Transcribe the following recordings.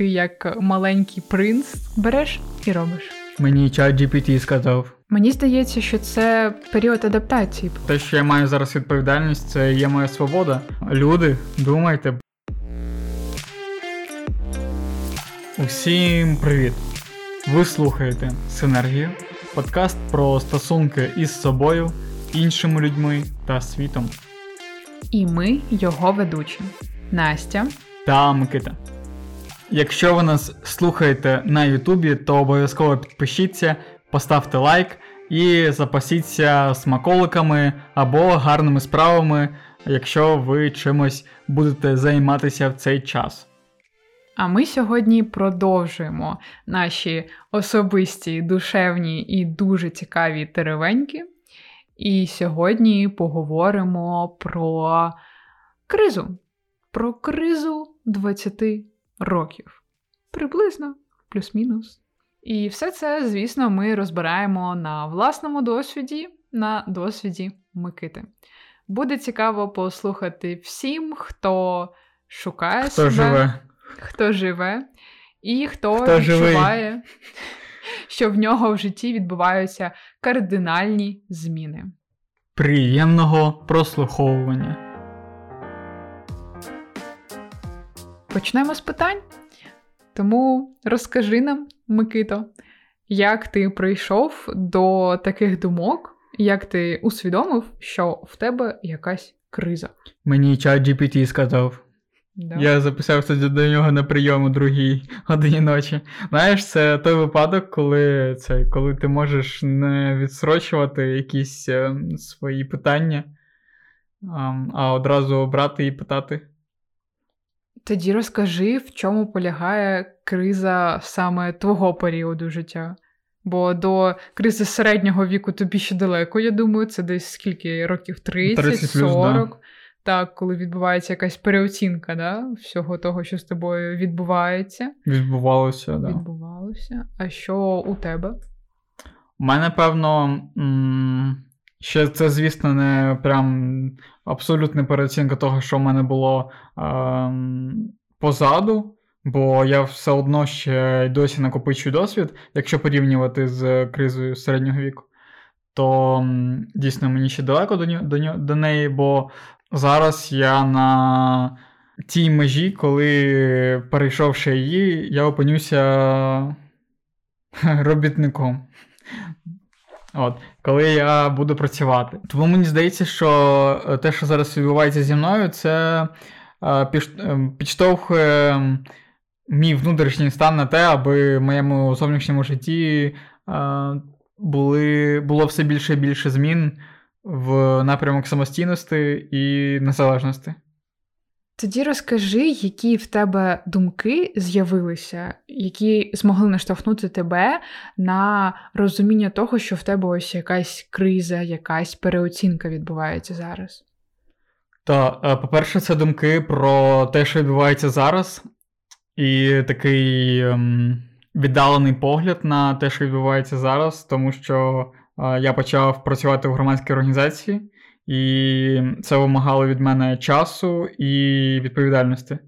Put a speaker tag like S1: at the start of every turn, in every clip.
S1: ти як маленький принц береш і робиш.
S2: Мені чат GPT сказав.
S1: Мені здається, що це період адаптації.
S2: Те, що я маю зараз відповідальність, це є моя свобода. Люди, думайте. Усім привіт! Ви слухаєте Синергію, подкаст про стосунки із собою, іншими людьми та світом.
S1: І ми його ведучі Настя
S2: та Микита. Якщо ви нас слухаєте на Ютубі, то обов'язково підпишіться, поставте лайк і запасіться смаколиками або гарними справами, якщо ви чимось будете займатися в цей час.
S1: А ми сьогодні продовжуємо наші особисті, душевні і дуже цікаві теревеньки. І сьогодні поговоримо про кризу. Про кризу 20 років. Приблизно, плюс-мінус. І все це, звісно, ми розбираємо на власному досвіді, на досвіді Микити. Буде цікаво послухати всім, хто шукає
S2: хто
S1: себе,
S2: живе.
S1: хто живе, і хто,
S2: хто
S1: відчуває,
S2: живий.
S1: що в нього в житті відбуваються кардинальні зміни.
S2: Приємного прослуховування.
S1: Почнемо з питань. Тому розкажи нам, Микито, як ти прийшов до таких думок, як ти усвідомив, що в тебе якась криза?
S2: Мені чат GPT сказав.
S1: Да.
S2: Я записався до нього на прийом у другій годині ночі. Знаєш, це той випадок, коли це, коли ти можеш не відсрочувати якісь е, свої питання, а, а одразу брати і питати.
S1: Тоді розкажи, в чому полягає криза саме твого періоду життя. Бо до кризи середнього віку тобі ще далеко, я думаю, це десь скільки років 30,
S2: 30 плюс,
S1: 40.
S2: да.
S1: Так, коли відбувається якась переоцінка да, всього того, що з тобою відбувається.
S2: Відбувалося, так. Да.
S1: Відбувалося. А що у тебе?
S2: У мене, певно, м- ще це, звісно, не прям абсолютна переоцінка того, що в мене було ем, позаду, бо я все одно ще досі накопичую досвід, якщо порівнювати з кризою середнього віку. То дійсно мені ще далеко до, до, до неї, бо зараз я на тій межі, коли перейшовши її, я опинюся робітником. От, коли я буду працювати. Тому мені здається, що те, що зараз відбувається зі мною, це е, підштовхує мій внутрішній стан на те, аби в моєму зовнішньому житті е, були, було все більше і більше змін в напрямок самостійності і незалежності.
S1: Тоді розкажи, які в тебе думки з'явилися, які змогли наштовхнути тебе на розуміння того, що в тебе ось якась криза, якась переоцінка відбувається зараз.
S2: Та, по-перше, це думки про те, що відбувається зараз, і такий ем, віддалений погляд на те, що відбувається зараз, тому що е, я почав працювати в громадській організації. І це вимагало від мене часу і відповідальності.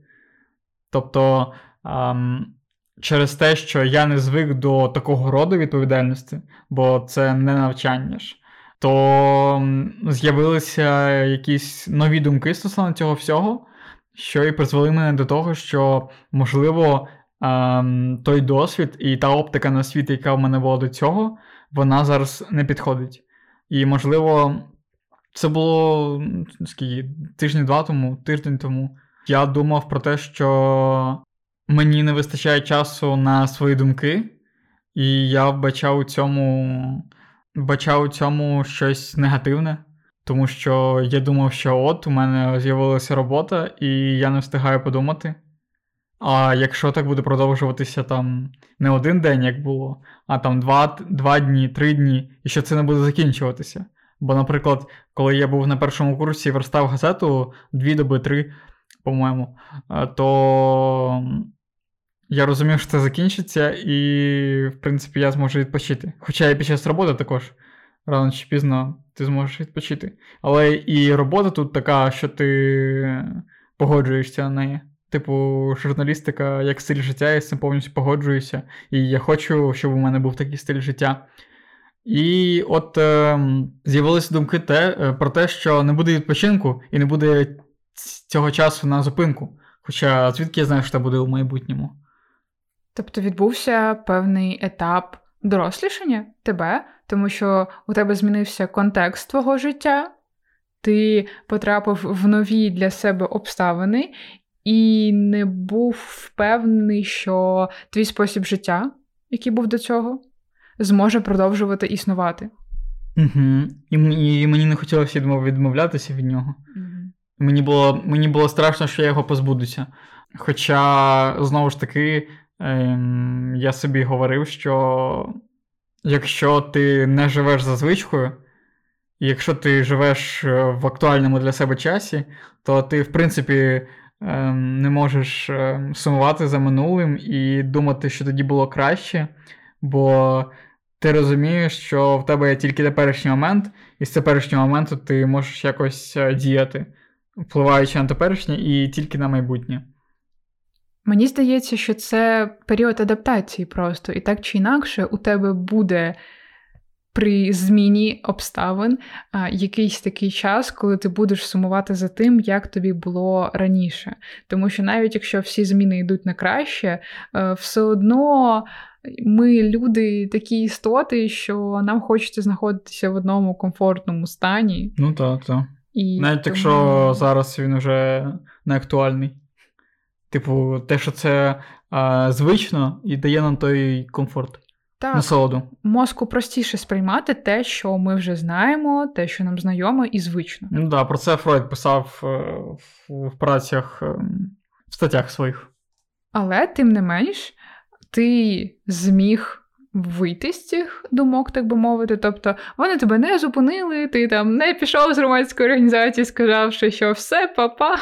S2: Тобто, ем, через те, що я не звик до такого роду відповідальності, бо це не навчання ж, то з'явилися якісь нові думки стосовно цього всього, що і призвели мене до того, що, можливо, той досвід і та оптика на світ, яка в мене була до цього, вона зараз не підходить. І, можливо. Це було скільки, тижні два тому, тиждень тому. Я думав про те, що мені не вистачає часу на свої думки, і я вбачав у цьому вбачав у цьому щось негативне, тому що я думав, що от у мене з'явилася робота, і я не встигаю подумати. А якщо так буде продовжуватися там не один день, як було, а там два, два дні, три дні, і що це не буде закінчуватися. Бо, наприклад, коли я був на першому курсі і верстав газету дві доби, три, по-моєму, то я розумів, що це закінчиться, і, в принципі, я зможу відпочити. Хоча і під час роботи також рано чи пізно ти зможеш відпочити. Але і робота тут така, що ти погоджуєшся на неї. Типу, журналістика як стиль життя, я з цим повністю погоджуюся. І я хочу, щоб у мене був такий стиль життя. І от е, з'явилися думки те, е, про те, що не буде відпочинку і не буде цього часу на зупинку. Хоча звідки я знаю, що це буде у майбутньому.
S1: Тобто відбувся певний етап дорослішання тебе, тому що у тебе змінився контекст твого життя, ти потрапив в нові для себе обставини і не був впевнений, що твій спосіб життя, який був до цього, зможе продовжувати існувати.
S2: Угу. І мені і мені не хотілося відмовлятися від нього. Угу. Мені було мені було страшно, що я його позбудуся. Хоча, знову ж таки, ем, я собі говорив, що якщо ти не живеш за звичкою, і якщо ти живеш е, в актуальному для себе часі, то ти, в принципі, ем, не можеш ем, сумувати за минулим і думати, що тоді було краще, бо ти розумієш, що в тебе є тільки теперішній момент, і з теперішнього моменту ти можеш якось е, діяти, впливаючи на теперішнє і тільки на майбутнє.
S1: Мені здається, що це період адаптації просто, і так чи інакше у тебе буде при зміні обставин а, якийсь такий час, коли ти будеш сумувати за тим, як тобі було раніше. Тому що навіть якщо всі зміни йдуть на краще, а, все одно. Ми люди такі істоти, що нам хочеться знаходитися в одному комфортному стані.
S2: Ну так, так. І Навіть тому... якщо зараз він вже не актуальний. Типу, те, що це а, звично і дає нам той комфорт. Так, насолоду.
S1: Мозку простіше сприймати те, що ми вже знаємо, те, що нам знайомо і звично.
S2: Ну да, про це Фройд писав е, в, в працях, е, в статтях своїх.
S1: Але, тим не менш, ти зміг вийти з цих думок, так би мовити. Тобто вони тебе не зупинили, ти там не пішов з громадської організації, сказавши, що все, папа.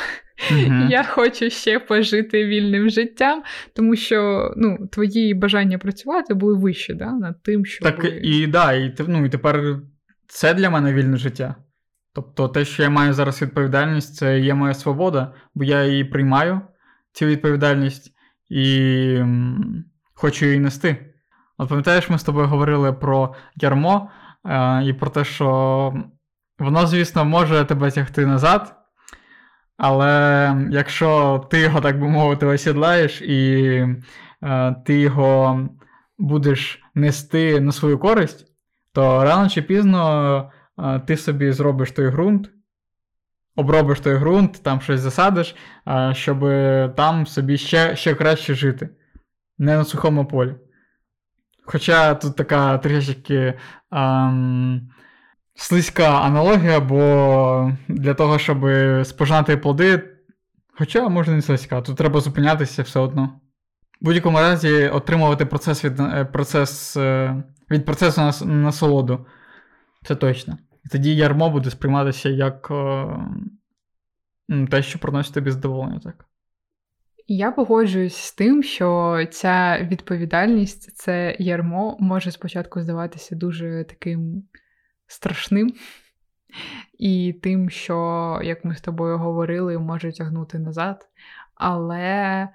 S1: Я хочу ще пожити вільним життям, тому що ну, твої бажання працювати були вищі да, над тим, що.
S2: Так, і да, і, ну, і тепер це для мене вільне життя. Тобто, те, що я маю зараз відповідальність, це є моя свобода, бо я її приймаю, цю відповідальність, і хочу її нести. От пам'ятаєш, ми з тобою говорили про ярмо е, і про те, що воно, звісно, може тебе тягти назад. Але якщо ти його, так би мовити, осідлаєш і е, ти його будеш нести на свою користь, то рано чи пізно е, ти собі зробиш той ґрунт, обробиш той ґрунт, там щось засадиш, е, щоб там собі ще ще краще жити, не на сухому полі. Хоча тут така трішки. Ем, слизька аналогія, бо для того, щоб спожнати плоди, хоча може не слизька, тут треба зупинятися все одно. В будь-якому разі отримувати процес від е, процес, е, від процесу насолоду. Це точно. Тоді ярмо буде сприйматися як те, що приносить тобі задоволення, так.
S1: Я погоджуюсь з тим, що ця відповідальність, це ярмо може спочатку здаватися дуже таким страшним. І тим, що, як ми з тобою говорили, може тягнути назад. Але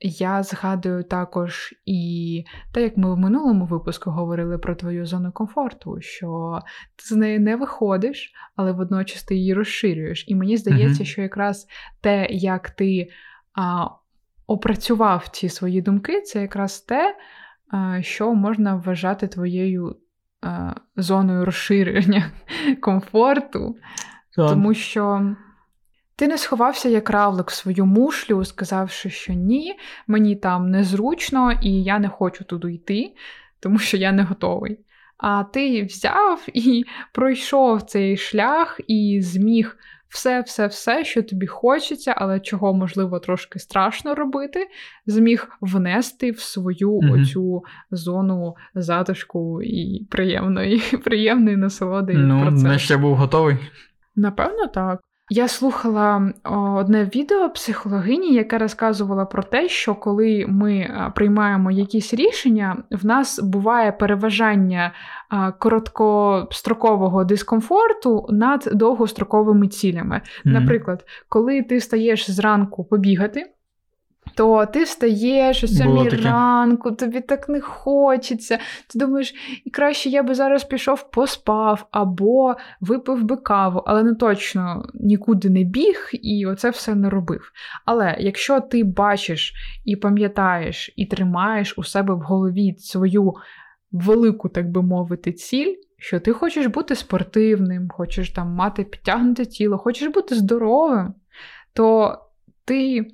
S1: я згадую також і те, як ми в минулому випуску говорили про твою зону комфорту, що ти з неї не виходиш, але водночас ти її розширюєш. І мені здається, uh-huh. що якраз те, як ти а, опрацював ці свої думки, це якраз те, що можна вважати твоєю Е, зоною розширення комфорту, так. тому що ти не сховався як равлик в свою мушлю, сказавши, що ні, мені там незручно і я не хочу туди йти, тому що я не готовий. А ти взяв і пройшов цей шлях і зміг все-все-все, що тобі хочеться, але чого, можливо, трошки страшно робити, зміг внести в свою mm-hmm. оцю зону затишку і приємної, приємної насолоди.
S2: Ну, не ще був готовий.
S1: Напевно, так. Я слухала одне відео психологині, яка розказувала про те, що коли ми приймаємо якісь рішення, в нас буває переважання короткострокового дискомфорту над довгостроковими цілями. Mm-hmm. Наприклад, коли ти стаєш зранку побігати. То ти встаєш о сьомій ранку, тобі так не хочеться. Ти думаєш, і краще я би зараз пішов, поспав або випив би каву, але не точно нікуди не біг і оце все не робив. Але якщо ти бачиш і пам'ятаєш, і тримаєш у себе в голові свою велику, так би мовити, ціль. Що ти хочеш бути спортивним, хочеш там мати підтягнуте тіло, хочеш бути здоровим, то ти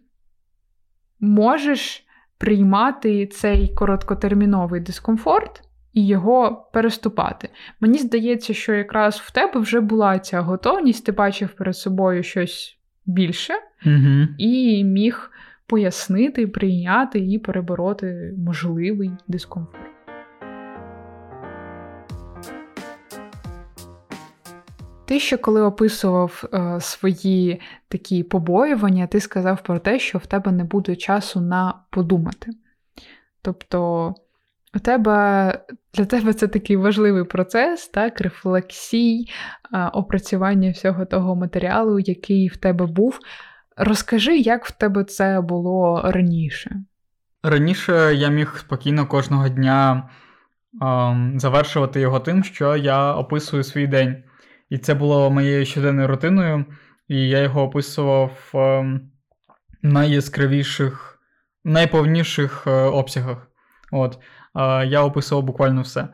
S1: можеш приймати цей короткотерміновий дискомфорт і його переступати. Мені здається, що якраз в тебе вже була ця готовність, ти бачив перед собою щось більше
S2: угу.
S1: і міг пояснити, прийняти і перебороти можливий дискомфорт. Ти ще коли описував е, свої такі побоювання, ти сказав про те, що в тебе не буде часу на подумати. Тобто у тебе, для тебе це такий важливий процес, так, рефлексій, е, опрацювання всього того матеріалу, який в тебе був. Розкажи, як в тебе це було раніше?
S2: Раніше я міг спокійно кожного дня е, завершувати його тим, що я описую свій день. І це було моєю щоденною рутиною, і я його описував в ем, найяскравіших, найповніших е, обсягах. От. Я описував буквально все.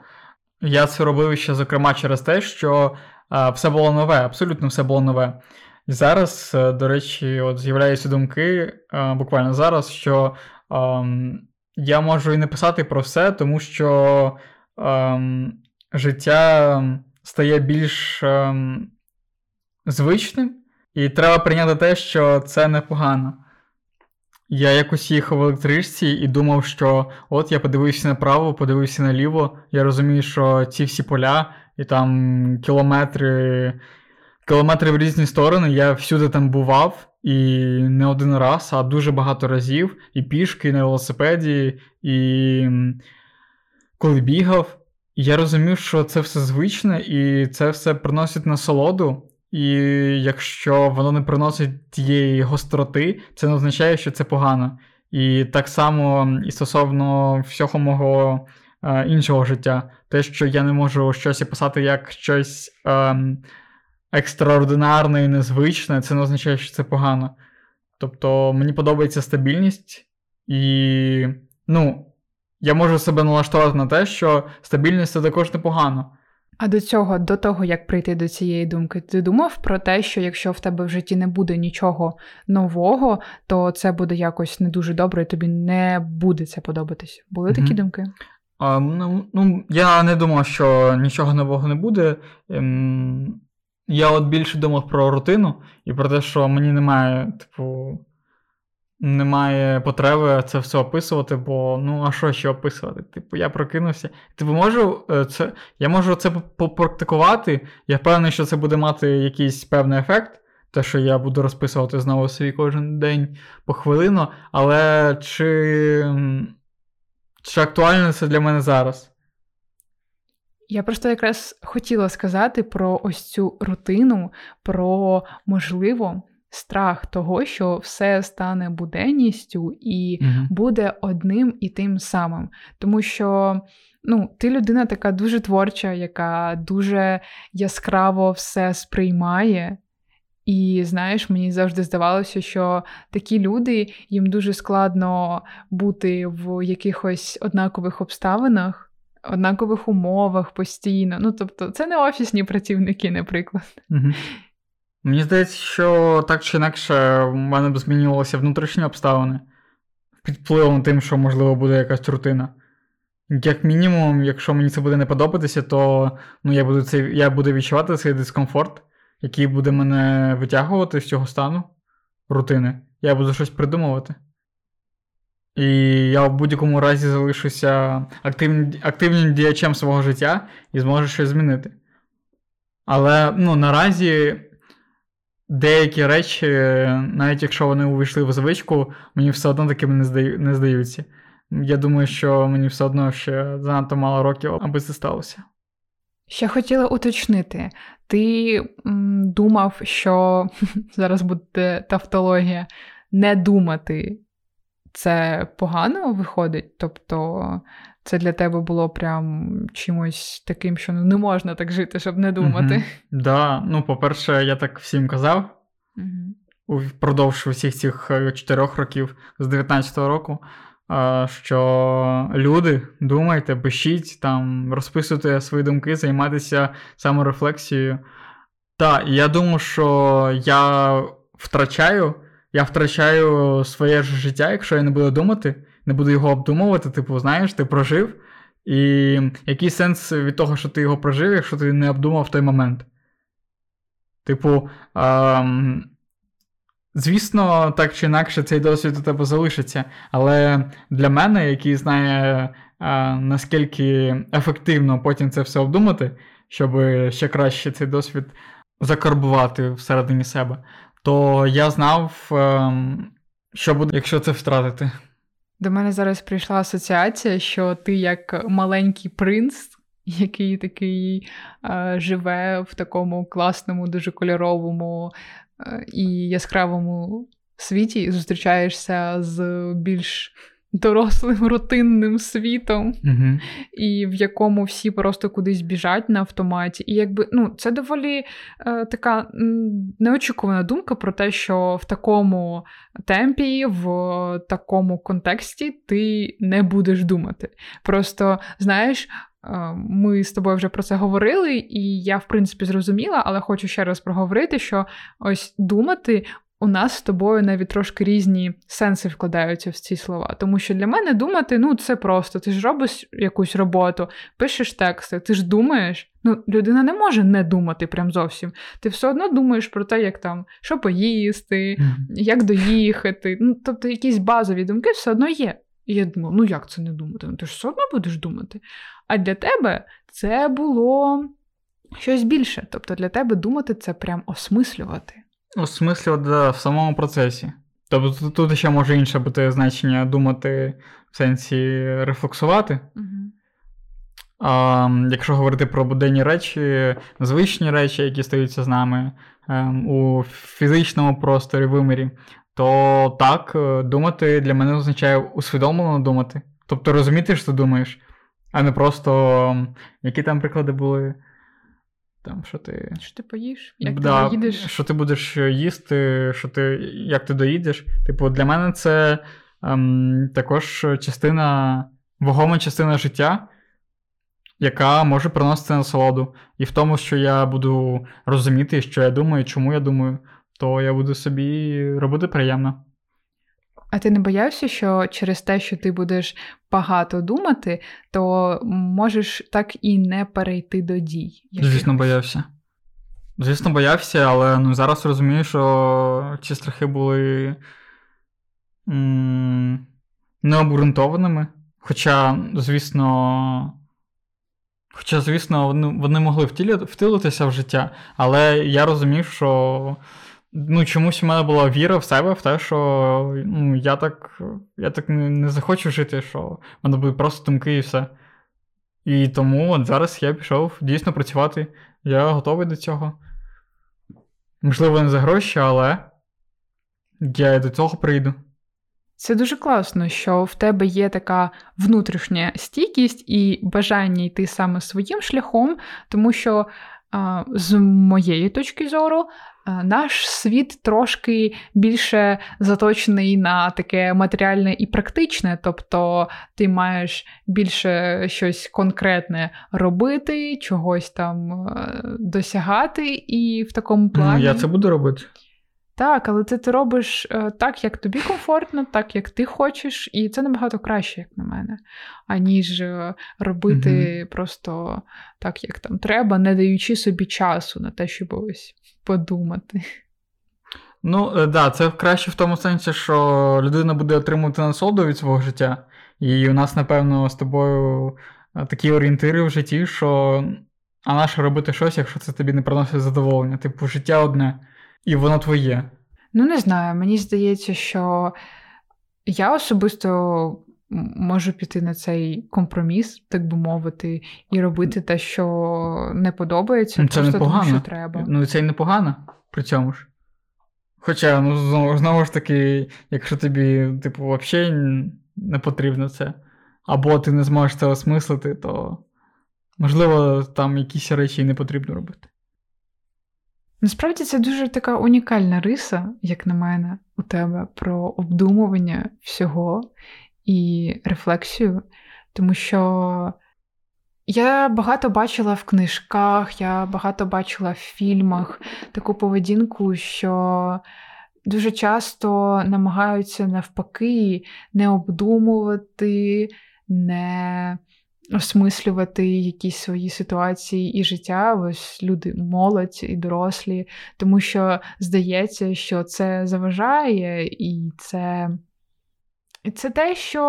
S2: Я це робив ще, зокрема, через те, що все було нове, абсолютно все було нове. І зараз, е, до речі, от з'являються думки е, буквально зараз, що ем, я можу і не писати про все, тому що ем, життя стає більш ем, звичним, і треба прийняти те, що це непогано. Я якось їхав в електричці і думав, що от я подивився направо, подивився наліво. Я розумію, що ці всі поля і там кілометри кілометри в різні сторони. Я всюди там бував і не один раз, а дуже багато разів. І пішки, і на велосипеді, і коли бігав я розумів, що це все звичне, і це все приносить насолоду. І якщо воно не приносить тієї гостроти, це не означає, що це погано. І так само і стосовно всього мого е, іншого життя, те, що я не можу щось описати як щось е, екстраординарне і незвичне, це не означає, що це погано. Тобто мені подобається стабільність, і ну, я можу себе налаштувати на те, що стабільність це також непогано.
S1: А до цього, до того, як прийти до цієї думки, ти думав про те, що якщо в тебе в житті не буде нічого нового, то це буде якось не дуже добре, і тобі не буде це подобатись. Були такі mm-hmm. думки?
S2: А, ну, ну, Я не думав, що нічого нового не буде. Ем, Я от більше думав про рутину і про те, що мені немає, типу, немає потреби це все описувати, бо ну а що ще описувати? Типу, я прокинувся. Типу, можу е, це, я можу це попрактикувати. Я впевнений, що це буде мати якийсь певний ефект, те, що я буду розписувати знову свій кожен день по хвилину, але чи, чи актуально це для мене зараз?
S1: Я просто якраз хотіла сказати про ось цю рутину, про можливо страх того, що все стане буденністю і mm буде одним і тим самим. Тому що ну, ти людина така дуже творча, яка дуже яскраво все сприймає. І знаєш, мені завжди здавалося, що такі люди їм дуже складно бути в якихось однакових обставинах, однакових умовах постійно. Ну, тобто, це не офісні працівники, наприклад.
S2: Mm-hmm. Мені здається, що так чи інакше в мене б змінювалися внутрішні обставини під впливом тим, що, можливо, буде якась рутина. Як мінімум, якщо мені це буде не подобатися, то ну, я буду цей, я буду відчувати цей дискомфорт, який буде мене витягувати з цього стану рутини. Я буду щось придумувати. І я в будь-якому разі залишуся активним, активним діячем свого життя і зможу щось змінити. Але ну, наразі деякі речі, навіть якщо вони увійшли в звичку, мені все одно такими не, здаю, не здаються. Я думаю, що мені все одно ще занадто мало років, аби це сталося.
S1: Ще хотіла уточнити, ти м, думав, що зараз буде тавтологія, не думати це погано виходить. Тобто це для тебе було прям чимось таким, що не можна так жити, щоб не думати. Так,
S2: да. ну, по-перше, я так всім казав. Угу. Впродовж усіх цих е, чотирьох років з 19-го року, що люди, думайте, пишіть, там, розписуйте свої думки, займайтеся саморефлексією. Так, я думаю, що я втрачаю я втрачаю своє життя, якщо я не буду думати, не буду його обдумувати, типу, знаєш, ти прожив. І який сенс від того, що ти його прожив, якщо ти не обдумав в той момент? Типу, ем, звісно, так чи інакше цей досвід у тебе залишиться. Але для мене, який знає, е, наскільки ефективно потім це все обдумати, щоб ще краще цей досвід закарбувати всередині себе, то я знав, ем, що буде, якщо це втратити.
S1: До мене зараз прийшла асоціація, що ти як маленький принц, який такий е, живе в такому класному, дуже кольоровому е, і яскравому світі, зустрічаєшся з більш дорослим рутинним світом,
S2: угу.
S1: і в якому всі просто кудись біжать на автоматі. І якби ну, це доволі е, така неочікувана думка про те, що в такому темпі, в такому контексті ти не будеш думати. Просто знаєш. Е, ми з тобою вже про це говорили, і я, в принципі, зрозуміла, але хочу ще раз проговорити, що ось думати у нас з тобою навіть трошки різні сенси вкладаються в ці слова. Тому що для мене думати, ну це просто. Ти ж робиш якусь роботу, пишеш тексти, ти ж думаєш. Ну, людина не може не думати прям зовсім. Ти все одно думаєш про те, як там, що поїсти, mm-hmm. як доїхати. Ну, тобто, якісь базові думки все одно є. І я думаю, ну як це не думати? Ну ти ж все одно будеш думати. А для тебе це було щось більше. Тобто для тебе думати це прям осмислювати.
S2: У смислі, да, в самому процесі. Тобто тут ще може інше бути значення думати в сенсі рефлексувати.
S1: Угу.
S2: А, Якщо говорити про буденні речі, звичні речі, які стаються з нами ем, у фізичному просторі вимірі, то так, е, думати для мене означає усвідомлено думати. Тобто розуміти, що ти думаєш, а не просто які там приклади були. Там, Що ти
S1: Що ти поїш? Як
S2: да,
S1: ти доїдеш?
S2: Що ти будеш їсти, що ти, як ти доїдеш. Типу, для мене це ем, також частина, вагома частина життя, яка може приносити насолоду. І в тому, що я буду розуміти, що я думаю, чому я думаю, то я буду собі робити приємно.
S1: А ти не боявся, що через те, що ти будеш багато думати, то можеш так і не перейти до дій?
S2: Звісно, боявся. Звісно, боявся, але ну, зараз розумію, що ці страхи були м- необґрунтованими. Хоча, звісно, хоча, звісно, вони вони могли втілитися в життя, але я розумів, що Ну, чомусь у мене була віра в себе, в те, що ну, я так я так не, не захочу жити, що в мене будуть просто думки і все. І тому от зараз я пішов дійсно працювати. Я готовий до цього. Можливо, не за гроші, але я до цього прийду.
S1: Це дуже класно, що в тебе є така внутрішня стійкість і бажання йти саме своїм шляхом, тому що, з моєї точки зору, Е, наш світ трошки більше заточений на таке матеріальне і практичне, тобто ти маєш більше щось конкретне робити, чогось там е, досягати, і в такому плані.
S2: Ну, я це буду робити.
S1: Так, але ти це робиш е, так, як тобі комфортно, так як ти хочеш, і це набагато краще, як на мене, аніж робити mm просто так, як там треба, не даючи собі часу на те, щоб ось подумати.
S2: Ну, так, е, да, це краще в тому сенсі, що людина буде отримувати насолоду від свого життя. І у нас, напевно, з тобою е, такі орієнтири в житті, що а нащо робити щось, якщо це тобі не приносить задоволення? Типу, життя одне, і воно твоє.
S1: Ну, не знаю, мені здається, що я особисто можу піти на цей компроміс, так би мовити, і робити те, що не подобається,
S2: ну, це
S1: просто
S2: непогано.
S1: тому, що треба.
S2: Ну, це й непогано при цьому ж. Хоча, ну, знову, знову ж таки, якщо тобі, типу, взагалі не потрібно це, або ти не зможеш це осмислити, то можливо, там якісь речі і не потрібно робити.
S1: Насправді це дуже така унікальна риса, як на мене, у тебе про обдумування всього і рефлексію, тому що я багато бачила в книжках, я багато бачила в фільмах таку поведінку, що дуже часто намагаються навпаки не обдумувати, не осмислювати якісь свої ситуації і життя, ось люди молодь і дорослі, тому що здається, що це заважає, і це це те, що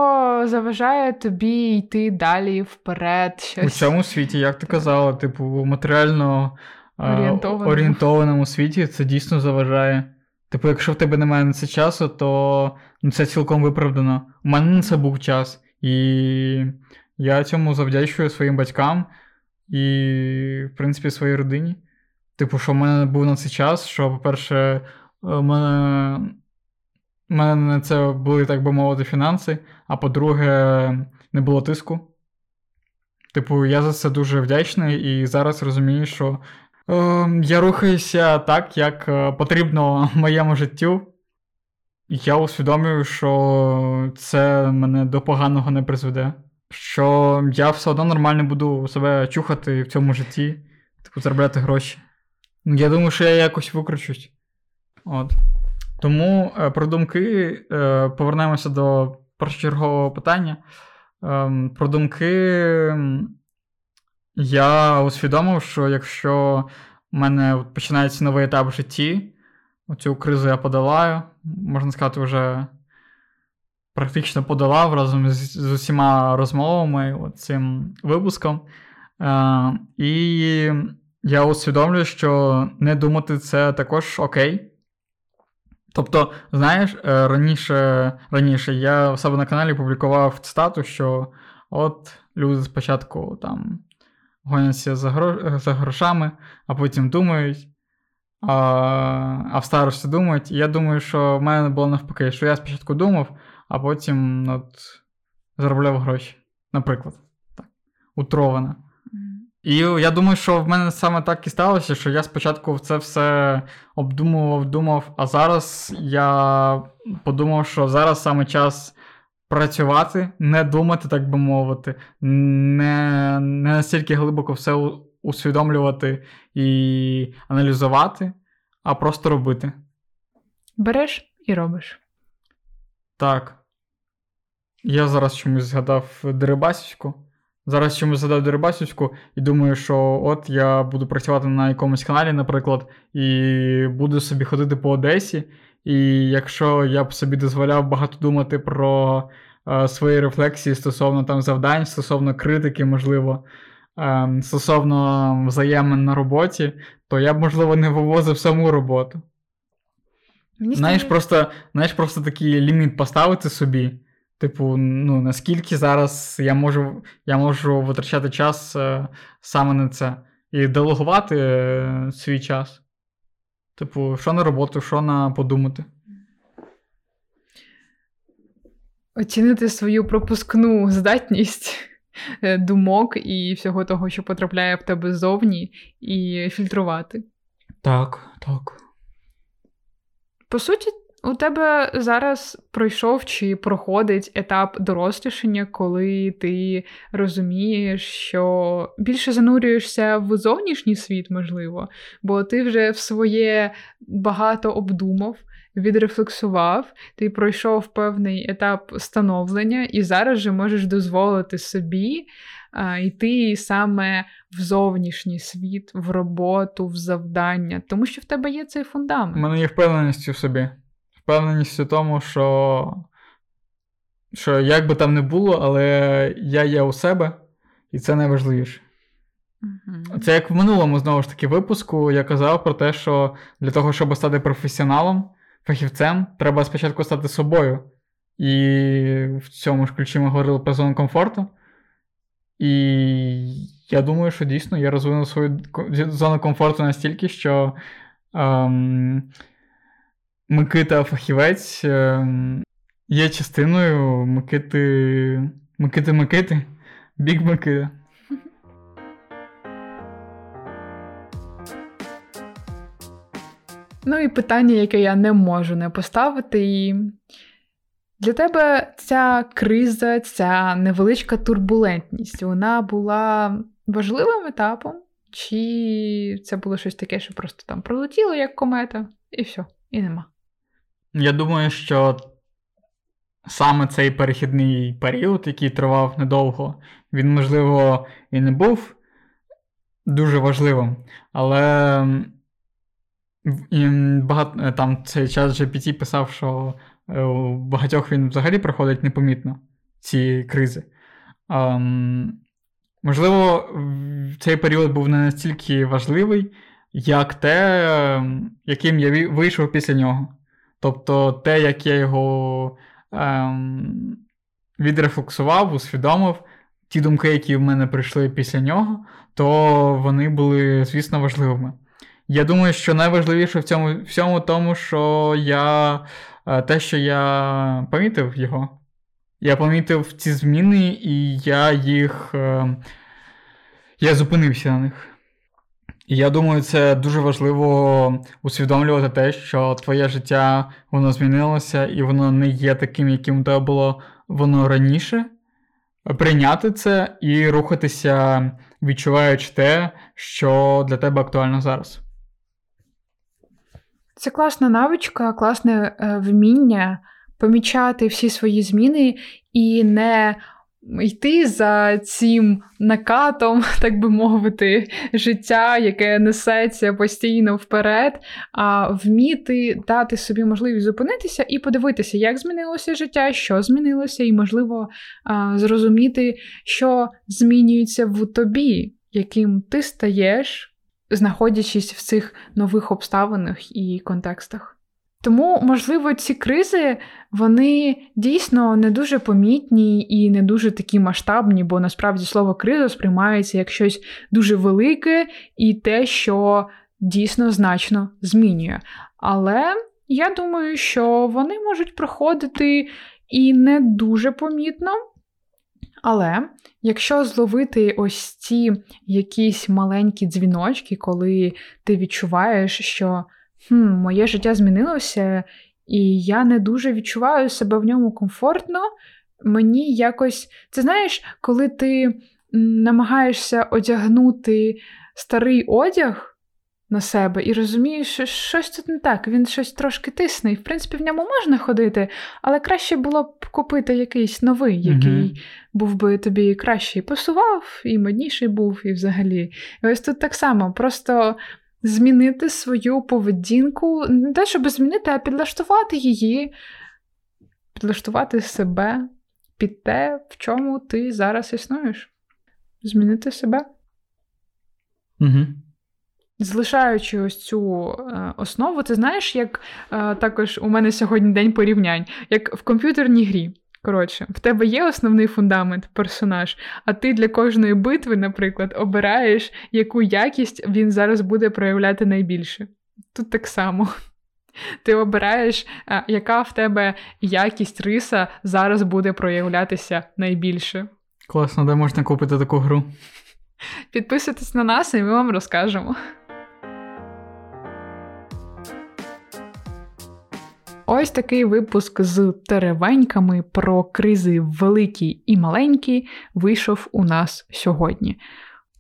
S1: заважає тобі йти далі вперед. Щось.
S2: У цьому світі, як ти казала, типу, матеріально орієнтованому. орієнтованому світі це дійсно заважає. Типу, якщо в тебе немає на це часу, то ну, це цілком виправдано. У мене на це був час. І я цьому завдячую своїм батькам і, в принципі, своїй родині. Типу, що в мене був на це час, що, по-перше, у мене у мене на це були, так би мовити, фінанси, а по-друге, не було тиску. Типу, я за це дуже вдячний і зараз розумію, що е, я рухаюся так, як е, потрібно моєму життю. Я усвідомлюю, що це мене до поганого не призведе. Що я все одно нормально буду себе чухати в цьому житті, типу, заробляти гроші. Я думаю, що я якось викручусь. От. Тому е, про думки е, повернемося до першочергового питання. Ем, про думки я усвідомив, що якщо в мене починається новий етап в житті, цю кризу я подолаю, можна сказати, вже практично подолав разом з, з усіма розмовами цим випуском. Е, і я усвідомлюю, що не думати це також окей. Тобто, знаєш, е, раніше раніше я в себе на каналі публікував цитату, що от люди спочатку там гоняться за за грошами, а потім думають, а а в старості думають. І я думаю, що в мене було навпаки, що я спочатку думав, а потім от, заробляв гроші. Наприклад, так, утрована. І я думаю, що в мене саме так і сталося, що я спочатку це все обдумував, думав, а зараз я подумав, що зараз саме час працювати, не думати, так би мовити, не, не настільки глибоко все усвідомлювати і аналізувати, а просто робити.
S1: Береш і робиш.
S2: Так. Я зараз чомусь згадав Дерибасівську. Зараз чомусь задав Дерибасівську і думаю, що от я буду працювати на якомусь каналі, наприклад, і буду собі ходити по Одесі. І якщо я б собі дозволяв багато думати про е, свої рефлексії стосовно там завдань, стосовно критики, можливо, е, стосовно взаємин на роботі, то я б, можливо, не вивозив саму роботу. Мені знаєш, просто, знаєш, просто такий ліміт поставити собі. Типу, ну наскільки зараз я можу я можу витрачати час е, саме на це і делегувати е, свій час. Типу, що на роботу, що на подумати.
S1: Оцінити свою пропускну здатність е, думок і всього того, що потрапляє в тебе ззовні, і фільтрувати.
S2: Так, так.
S1: По суті, у тебе зараз пройшов чи проходить етап дорослішання, коли ти розумієш, що більше занурюєшся в зовнішній світ, можливо, бо ти вже в своє багато обдумав, відрефлексував, ти пройшов певний етап становлення, і зараз же можеш дозволити собі а, йти саме в зовнішній світ, в роботу, в завдання, тому що в тебе є цей фундамент.
S2: У мене є впевненість у собі впевненість у тому, що що як би там не було, але я є у себе, і це найважливіше. Mm-hmm. Це як в минулому знову ж таки випуску я казав про те, що для того, щоб стати професіоналом, фахівцем, треба спочатку стати собою. І в цьому ж ключі ми говорили про зону комфорту. І я думаю, що дійсно я розвинув свою зону комфорту настільки, що ем, Микита Фахівець ем, є частиною Микити. Микити Микити. Біг Микита.
S1: Ну і питання, яке я не можу не поставити. І Для тебе ця криза, ця невеличка турбулентність, вона була важливим етапом? Чи це було щось таке, що просто там пролетіло як комета, і все, і нема?
S2: Я думаю, що саме цей перехідний період, який тривав недовго, він, можливо, і не був дуже важливим, але і багато там цей час GPT писав, що е, у багатьох він взагалі проходить непомітно ці кризи. Um, можливо, цей період був не настільки важливий, як те, ем, яким я вийшов після нього. Тобто те, як я його ем, відрефлексував, усвідомив, ті думки, які в мене прийшли після нього, то вони були, звісно, важливими. Я думаю, що найважливіше в цьому всьому тому, що я е, те, що я помітив його. Я помітив ці зміни, і я їх. Е, я зупинився на них. Я думаю, це дуже важливо усвідомлювати те, що твоє життя воно змінилося, і воно не є таким, яким тебе було воно раніше. Прийняти це і рухатися, відчуваючи те, що для тебе актуально зараз.
S1: Це класна навичка, класне е, вміння помічати всі свої зміни і не йти за цим накатом, так би мовити, життя, яке несеться постійно вперед, а вміти дати собі можливість зупинитися і подивитися, як змінилося життя, що змінилося, і, можливо, зрозуміти, що змінюється в тобі, яким ти стаєш знаходячись в цих нових обставинах і контекстах. Тому, можливо, ці кризи вони дійсно не дуже помітні і не дуже такі масштабні, бо насправді слово криза сприймається як щось дуже велике і те, що дійсно значно змінює. Але я думаю, що вони можуть проходити і не дуже помітно. Але якщо зловити ось ці якісь маленькі дзвіночки, коли ти відчуваєш, що хм, моє життя змінилося, і я не дуже відчуваю себе в ньому комфортно, мені якось. Це знаєш, коли ти намагаєшся одягнути старий одяг на себе і розумієш, що щось тут не так, він щось трошки тисне, і в принципі в ньому можна ходити, але краще було б купити якийсь новий, який mm-hmm. був би тобі краще і пасував, і модніший був, і взагалі. І ось тут так само, просто. Змінити свою поведінку, не те, щоб змінити, а підлаштувати її, підлаштувати себе під те, в чому ти зараз існуєш. Змінити себе.
S2: Угу.
S1: Залишаючи ось цю е, основу, ти знаєш, як е, також у мене сьогодні день порівнянь, як в комп'ютерній грі. Коротше, в тебе є основний фундамент, персонаж, а ти для кожної битви, наприклад, обираєш, яку якість він зараз буде проявляти найбільше. Тут так само. Ти обираєш, е, яка в тебе якість риса зараз буде проявлятися найбільше.
S2: Класно, де можна купити таку гру?
S1: Підписуйтесь на нас, і ми вам розкажемо. Ось такий випуск з теревеньками про кризи великі і маленькі вийшов у нас сьогодні.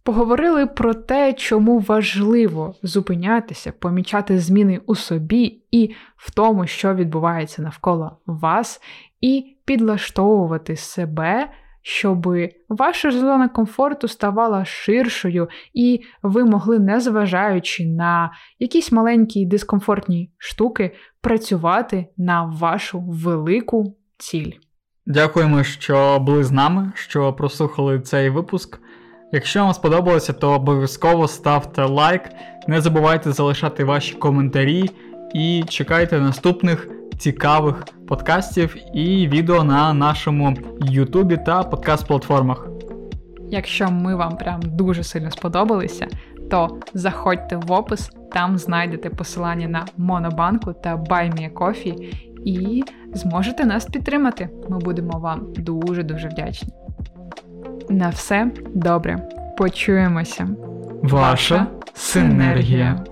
S1: Поговорили про те, чому важливо зупинятися, помічати зміни у собі і в тому, що відбувається навколо вас, і підлаштовувати себе щоб ваша зона комфорту ставала ширшою, і ви могли, незважаючи на якісь маленькі дискомфортні штуки, працювати на вашу велику ціль.
S2: Дякуємо, що були з нами, що прослухали цей випуск. Якщо вам сподобалося, то обов'язково ставте лайк, не забувайте залишати ваші коментарі і чекайте наступних цікавих подкастів і відео на нашому Ютубі та подкаст-платформах.
S1: Якщо ми вам прям дуже сильно сподобалися, то заходьте в опис, там знайдете посилання на Монобанку та BuyMeACoffee і зможете нас підтримати. Ми будемо вам дуже-дуже вдячні. На все добре. Почуємося.
S2: Ваша синергія.